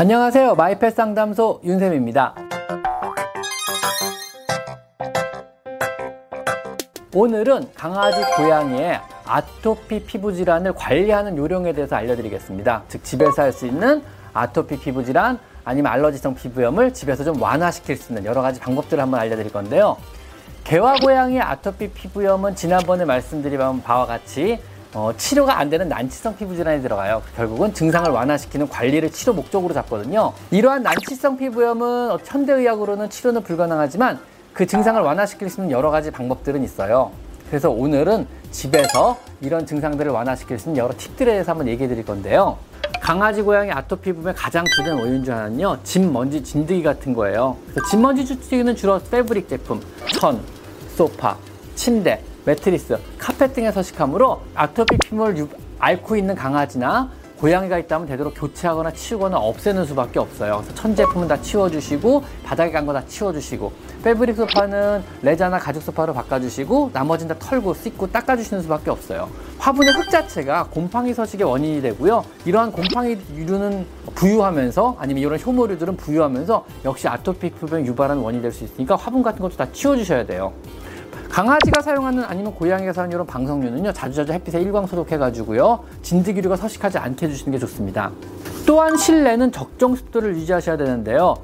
안녕하세요. 마이펫 상담소 윤쌤입니다. 오늘은 강아지, 고양이의 아토피 피부 질환을 관리하는 요령에 대해서 알려드리겠습니다. 즉, 집에서 할 수 있는 아토피 피부 질환 아니면 알러지성 피부염을 집에서 좀 완화시킬 수 있는 여러 가지 방법들을 한번 알려드릴 건데요. 개와 고양이의 아토피 피부염은 지난번에 말씀드린 바와 같이 어, 치료가 안 되는 난치성 피부 질환이 들어가요. 결국은 증상을 완화시키는 관리를 치료 목적으로 잡거든요. 이러한 난치성 피부염은 현대의학으로는 치료는 불가능하지만 그 증상을 완화시킬 수 있는 여러 가지 방법들은 있어요. 그래서 오늘은 집에서 이런 증상들을 완화시킬 수 있는 여러 팁들에 대해서 한번 얘기해 드릴 건데요. 강아지, 고양이 아토피 피부의 가장 주된 원인 중 하나는요, 진, 먼지, 진드기 같은 거예요. 그래서 진, 먼지, 진드기는 주로 패브릭 제품, 천, 소파, 침대, 매트리스, 카펫 등에 서식하므로 아토피 피부를 앓고 있는 강아지나 고양이가 있다면 되도록 교체하거나 치우거나 없애는 수밖에 없어요. 그래서 천 제품은 다 치워주시고 바닥에 간 거 다 치워주시고 패브릭 소파는 레자나 가죽 소파로 바꿔주시고 나머지는 다 털고 씻고 닦아주시는 수밖에 없어요. 화분의 흙 자체가 곰팡이 서식의 원인이 되고요. 이러한 곰팡이류는 부유하면서 아니면 이런 효모류들은 부유하면서 역시 아토피 피부병 유발하는 원인이 될 수 있으니까 화분 같은 것도 다 치워주셔야 돼요. 강아지가 사용하는 아니면 고양이가 사용하는 이런 방석류는요 자주자주 햇빛에 일광 소독해가지고요 진드기류가 서식하지 않게 해주시는 게 좋습니다. 또한 실내는 적정 습도를 유지하셔야 되는데요.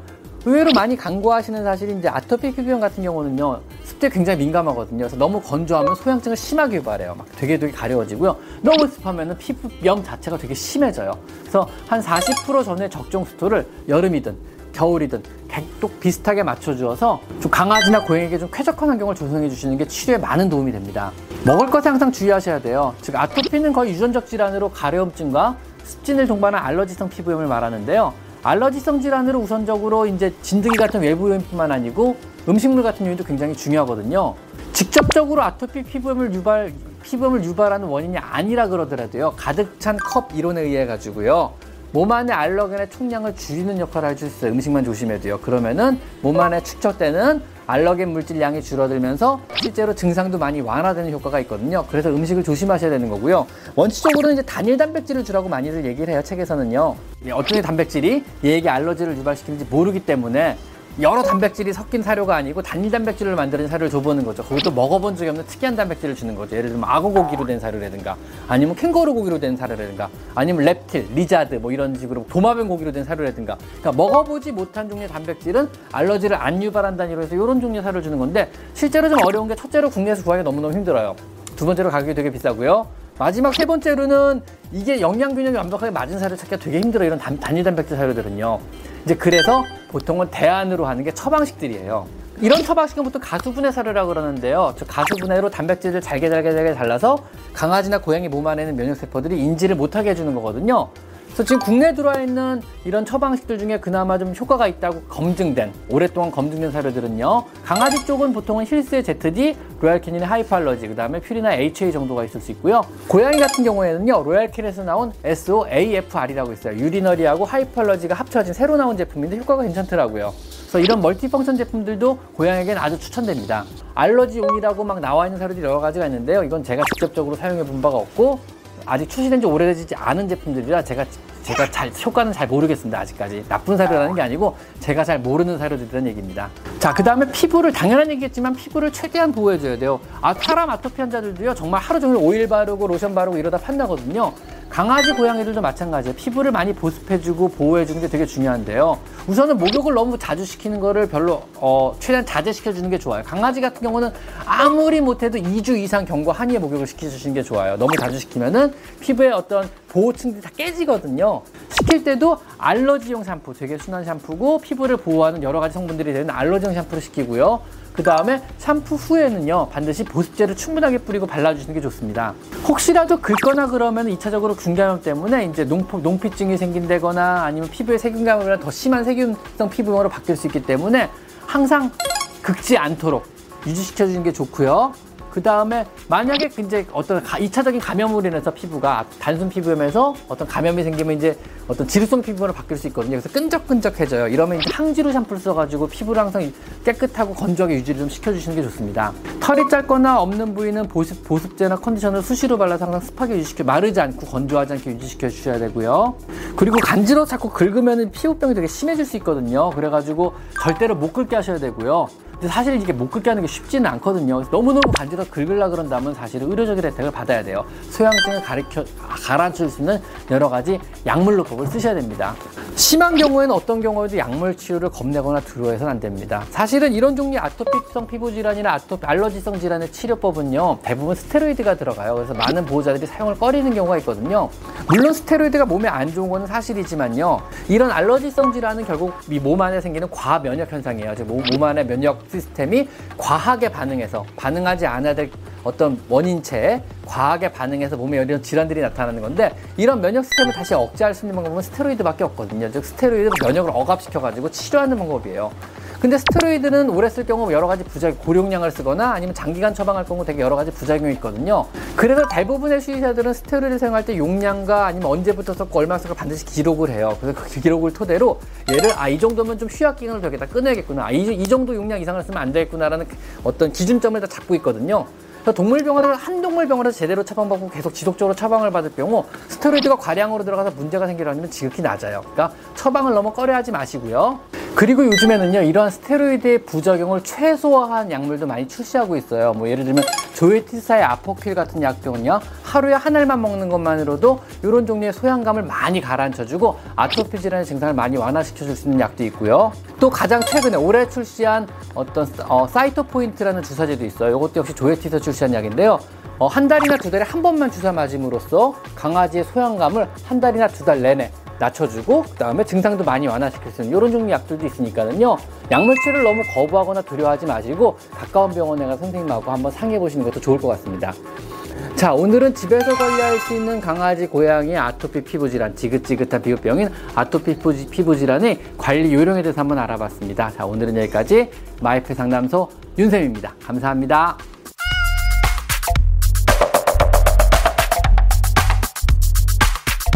의외로 많이 간과하시는 사실이 이제 아토피 피부염 같은 경우는요 습도에 굉장히 민감하거든요. 그래서 너무 건조하면 소양증을 심하게 유발해요. 막 되게 되게 가려워지고요. 너무 습하면 피부염 자체가 되게 심해져요. 그래서 한 40% 전에 적정 습도를 여름이든 겨울이든 객독 비슷하게 맞춰주어서 좀 강아지나 고양이에게 좀 쾌적한 환경을 조성해 주시는 게 치료에 많은 도움이 됩니다. 먹을 것에 항상 주의하셔야 돼요. 즉 아토피는 거의 유전적 질환으로 가려움증과 습진을 동반한 알러지성 피부염을 말하는데요. 알러지성 질환으로 우선적으로 이제 진드기 같은 외부 요인뿐만 아니고 음식물 같은 요인도 굉장히 중요하거든요. 직접적으로 아토피 피부염을 유발 피부염을 유발하는 원인이 아니라 그러더라도요. 가득 찬 컵 이론에 의해 가지고요. 몸 안에 알러겐의 총량을 줄이는 역할을 할 수 있어요. 음식만 조심해야 돼요. 그러면은 몸 안에 축적되는 알러겐 물질량이 줄어들면서 실제로 증상도 많이 완화되는 효과가 있거든요. 그래서 음식을 조심하셔야 되는 거고요. 원칙적으로는 이제 단일 단백질을 주라고 많이들 얘기를 해요. 책에서는요. 어떤 단백질이 얘에게 알러지를 유발시키는지 모르기 때문에 여러 단백질이 섞인 사료가 아니고 단일 단백질을 만드는 사료를 줘보는 거죠. 그것도 먹어본 적이 없는 특이한 단백질을 주는 거죠. 예를 들면 악어 고기로 된 사료라든가 아니면 캥거루 고기로 된 사료라든가 아니면 reptile, lizard 뭐 이런 식으로 도마뱀 고기로 된 사료라든가 그러니까 먹어보지 못한 종류의 단백질은 알러지를 안 유발한다는 이유로 해서 이런 종류의 사료를 주는 건데 실제로 좀 어려운 게 첫째로 국내에서 구하기 너무너무 힘들어요. 두 번째로 가격이 되게 비싸고요. 마지막 세 번째로는 이게 영양 균형이 완벽하게 맞은 사료 찾기가 되게 힘들어요. 이런 단, 단일 단백질 사료들은요. 이제 그래서 보통은 대안으로 하는 게 처방식들이에요. 이런 처방식은 보통 가수분해 사료라고 그러는데요. 저 가수분해로 단백질을 잘게 잘게 잘게 잘라서 강아지나 고양이 몸 안에 있는 면역세포들이 인지를 못하게 해주는 거거든요. 그래서 지금 국내에 들어와 있는 이런 처방식들 중에 그나마 좀 효과가 있다고 검증된 오랫동안 검증된 사료들은요 강아지 쪽은 보통은 힐스의 ZD, 로얄캐닌의 hypoallergy, 그 다음에 퓨리나 HA 정도가 있을 수 있고요. 고양이 같은 경우에는요 로얄캐닌에서 나온 SOAFR이라고 있어요. urinary하고 hypoallergy가 합쳐진 새로 나온 제품인데 효과가 괜찮더라고요. 그래서 이런 multi-function 제품들도 고양이에게는 아주 추천됩니다. 알러지용이라고 막 나와 있는 사료들이 여러 가지가 있는데요. 이건 제가 직접적으로 사용해 본 바가 없고 아직 출시된 지 오래되지 않은 제품들이라 제가 제가 잘 효과는 잘 모르겠습니다 아직까지. 나쁜 사료라는 게 아니고 제가 잘 모르는 사료들이라는 얘기입니다. 자그 다음에 피부를 당연한 얘기겠지만 피부를 최대한 보호해줘야 돼요. 아 사람 아토피 환자들도요 정말 하루 종일 오일 바르고 로션 바르고 이러다 판나거든요 강아지, 고양이들도 마찬가지예요. 피부를 많이 보습해주고 보호해주는 게 되게 중요한데요. 우선은 목욕을 너무 자주 시키는 거를 별로 어, 최대한 자제시켜주는 게 좋아요. 강아지 같은 경우는 아무리 못해도 2주 이상 경과 한의에 목욕을 시켜주시는 게 좋아요. 너무 자주 시키면은 피부에 어떤 보호층들이 다 깨지거든요. 시킬 때도 알러지용 샴푸, 되게 순한 샴푸고 피부를 보호하는 여러 가지 성분들이 되는 알러지용 샴푸를 시키고요. 그 다음에 샴푸 후에는요 반드시 보습제를 충분하게 뿌리고 발라주시는 게 좋습니다. 혹시라도 긁거나 그러면 2차적으로 중감염 때문에 이제 농포, 농피증이 생긴다거나 아니면 피부에 세균감염이나 더 심한 세균성 피부염으로 바뀔 수 있기 때문에 항상 긁지 않도록 유지시켜 주는 게 좋고요 그 다음에 만약에 이제 어떤 가, 2차적인 감염으로 인해서 피부가 단순 피부염에서 어떤 감염이 생기면 이제 어떤 지루성 피부로 바뀔 수 있거든요. 그래서 끈적끈적해져요. 이러면 이제 항지로 샴푸를 써가지고 피부를 항상 깨끗하고 건조하게 유지를 좀 시켜주시는 게 좋습니다. 털이 짧거나 없는 부위는 보습, 보습제나 컨디셔너를 수시로 발라서 항상 습하게 유지시켜 마르지 않고 건조하지 않게 유지시켜 주셔야 되고요. 그리고 간지러 자꾸 긁으면 피부병이 되게 심해질 수 있거든요. 그래가지고 절대로 못 긁게 하셔야 되고요. 근데 사실 이게 못 긁게 하는 게 쉽지는 않거든요. 너무너무 간지러 긁으려 그런다면 사실은 의료적인 혜택을 받아야 돼요. 소양증을 가르쳐, 가라앉힐 수 있는 여러 가지 약물로법을 쓰셔야 됩니다. 심한 경우에는 어떤 경우에도 약물 치료를 겁내거나 두려워해서는 안 됩니다. 사실은 이런 종류의 아토피성 피부 질환이나 아토피 알러지성 질환의 치료법은요, 대부분 스테로이드가 들어가요. 그래서 많은 보호자들이 사용을 꺼리는 경우가 있거든요. 물론 스테로이드가 몸에 안 좋은 거는 사실이지만요, 이런 알러지성 질환은 결국 이 몸 안에 생기는 과면역 현상이에요. 즉, 몸 안에 면역 시스템이 과하게 반응해서 반응하지 않아야 될 어떤 원인체에 과하게 반응해서 몸에 이런 질환들이 나타나는 건데 이런 면역 시스템을 다시 억제할 수 있는 방법은 스테로이드밖에 없거든요. 즉 스테로이드는 면역을 억압시켜 가지고 치료하는 방법이에요. 근데 스테로이드는 오래 쓸 경우 여러 가지 부작용, 고용량을 쓰거나 아니면 장기간 처방할 경우 되게 여러 가지 부작용이 있거든요. 그래서 대부분의 수의사들은 스테로이드를 사용할 때 용량과 아니면 언제부터 썼고 얼마 썼고 반드시 기록을 해요. 그래서 그 기록을 토대로 얘를 아, 이 정도면 좀 휴약 기간을 더 여기다 끊어야겠구나. 아, 이, 이 정도 용량 이상을 쓰면 안 되겠구나라는 어떤 기준점을 다 잡고 있거든요. 동물병원을 한 동물병원에서 제대로 처방받고 계속 지속적으로 처방을 받을 경우 스테로이드가 과량으로 들어가서 문제가 생기려면 지극히 낮아요. 그러니까 처방을 너무 꺼려하지 마시고요. 그리고 요즘에는요 이러한 스테로이드의 부작용을 최소화한 약물도 많이 출시하고 있어요. 뭐 예를 들면 조에티사의 아포퀠 같은 약병은요 하루에 한 알만 먹는 것만으로도 이런 종류의 소양감을 많이 가라앉혀주고 아토피 질환의 증상을 많이 완화시켜줄 수 있는 약도 있고요. 또 가장 최근에 올해 출시한 어떤 어, 사이토포인트라는 주사제도 있어요. 이것도 역시 조에티사 출시한 약인데요. 어, 한 달이나 두 달에 한 번만 주사 맞음으로써 강아지의 소양감을 한 달이나 두 달 내내 낮춰주고 그 다음에 증상도 많이 완화시킬 수 있는 이런 종류의 약들도 있으니까는요 약물치료를 너무 거부하거나 두려워하지 마시고 가까운 병원에 가 선생님하고 한번 상의해 보시는 것도 좋을 것 같습니다. 자 오늘은 집에서 관리할 수 있는 강아지 고양이 아토피 피부질환 지긋지긋한 비교병인 아토피 피부질환의 관리 요령에 대해서 한번 알아봤습니다. 자 오늘은 여기까지 마이페 상담소 윤쌤입니다. 감사합니다.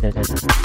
Gracias.